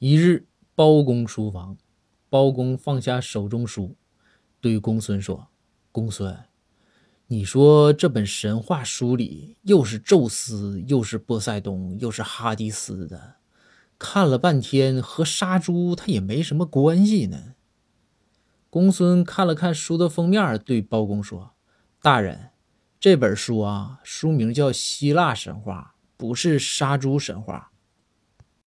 一日包公书房包公放下手中书对公孙说公孙你说这本神话书里又是宙斯又是波塞冬又是哈迪斯的看了半天和杀猪它也没什么关系呢。公孙看了看书的封面对包公说大人这本书啊书名叫希腊神话不是杀猪神话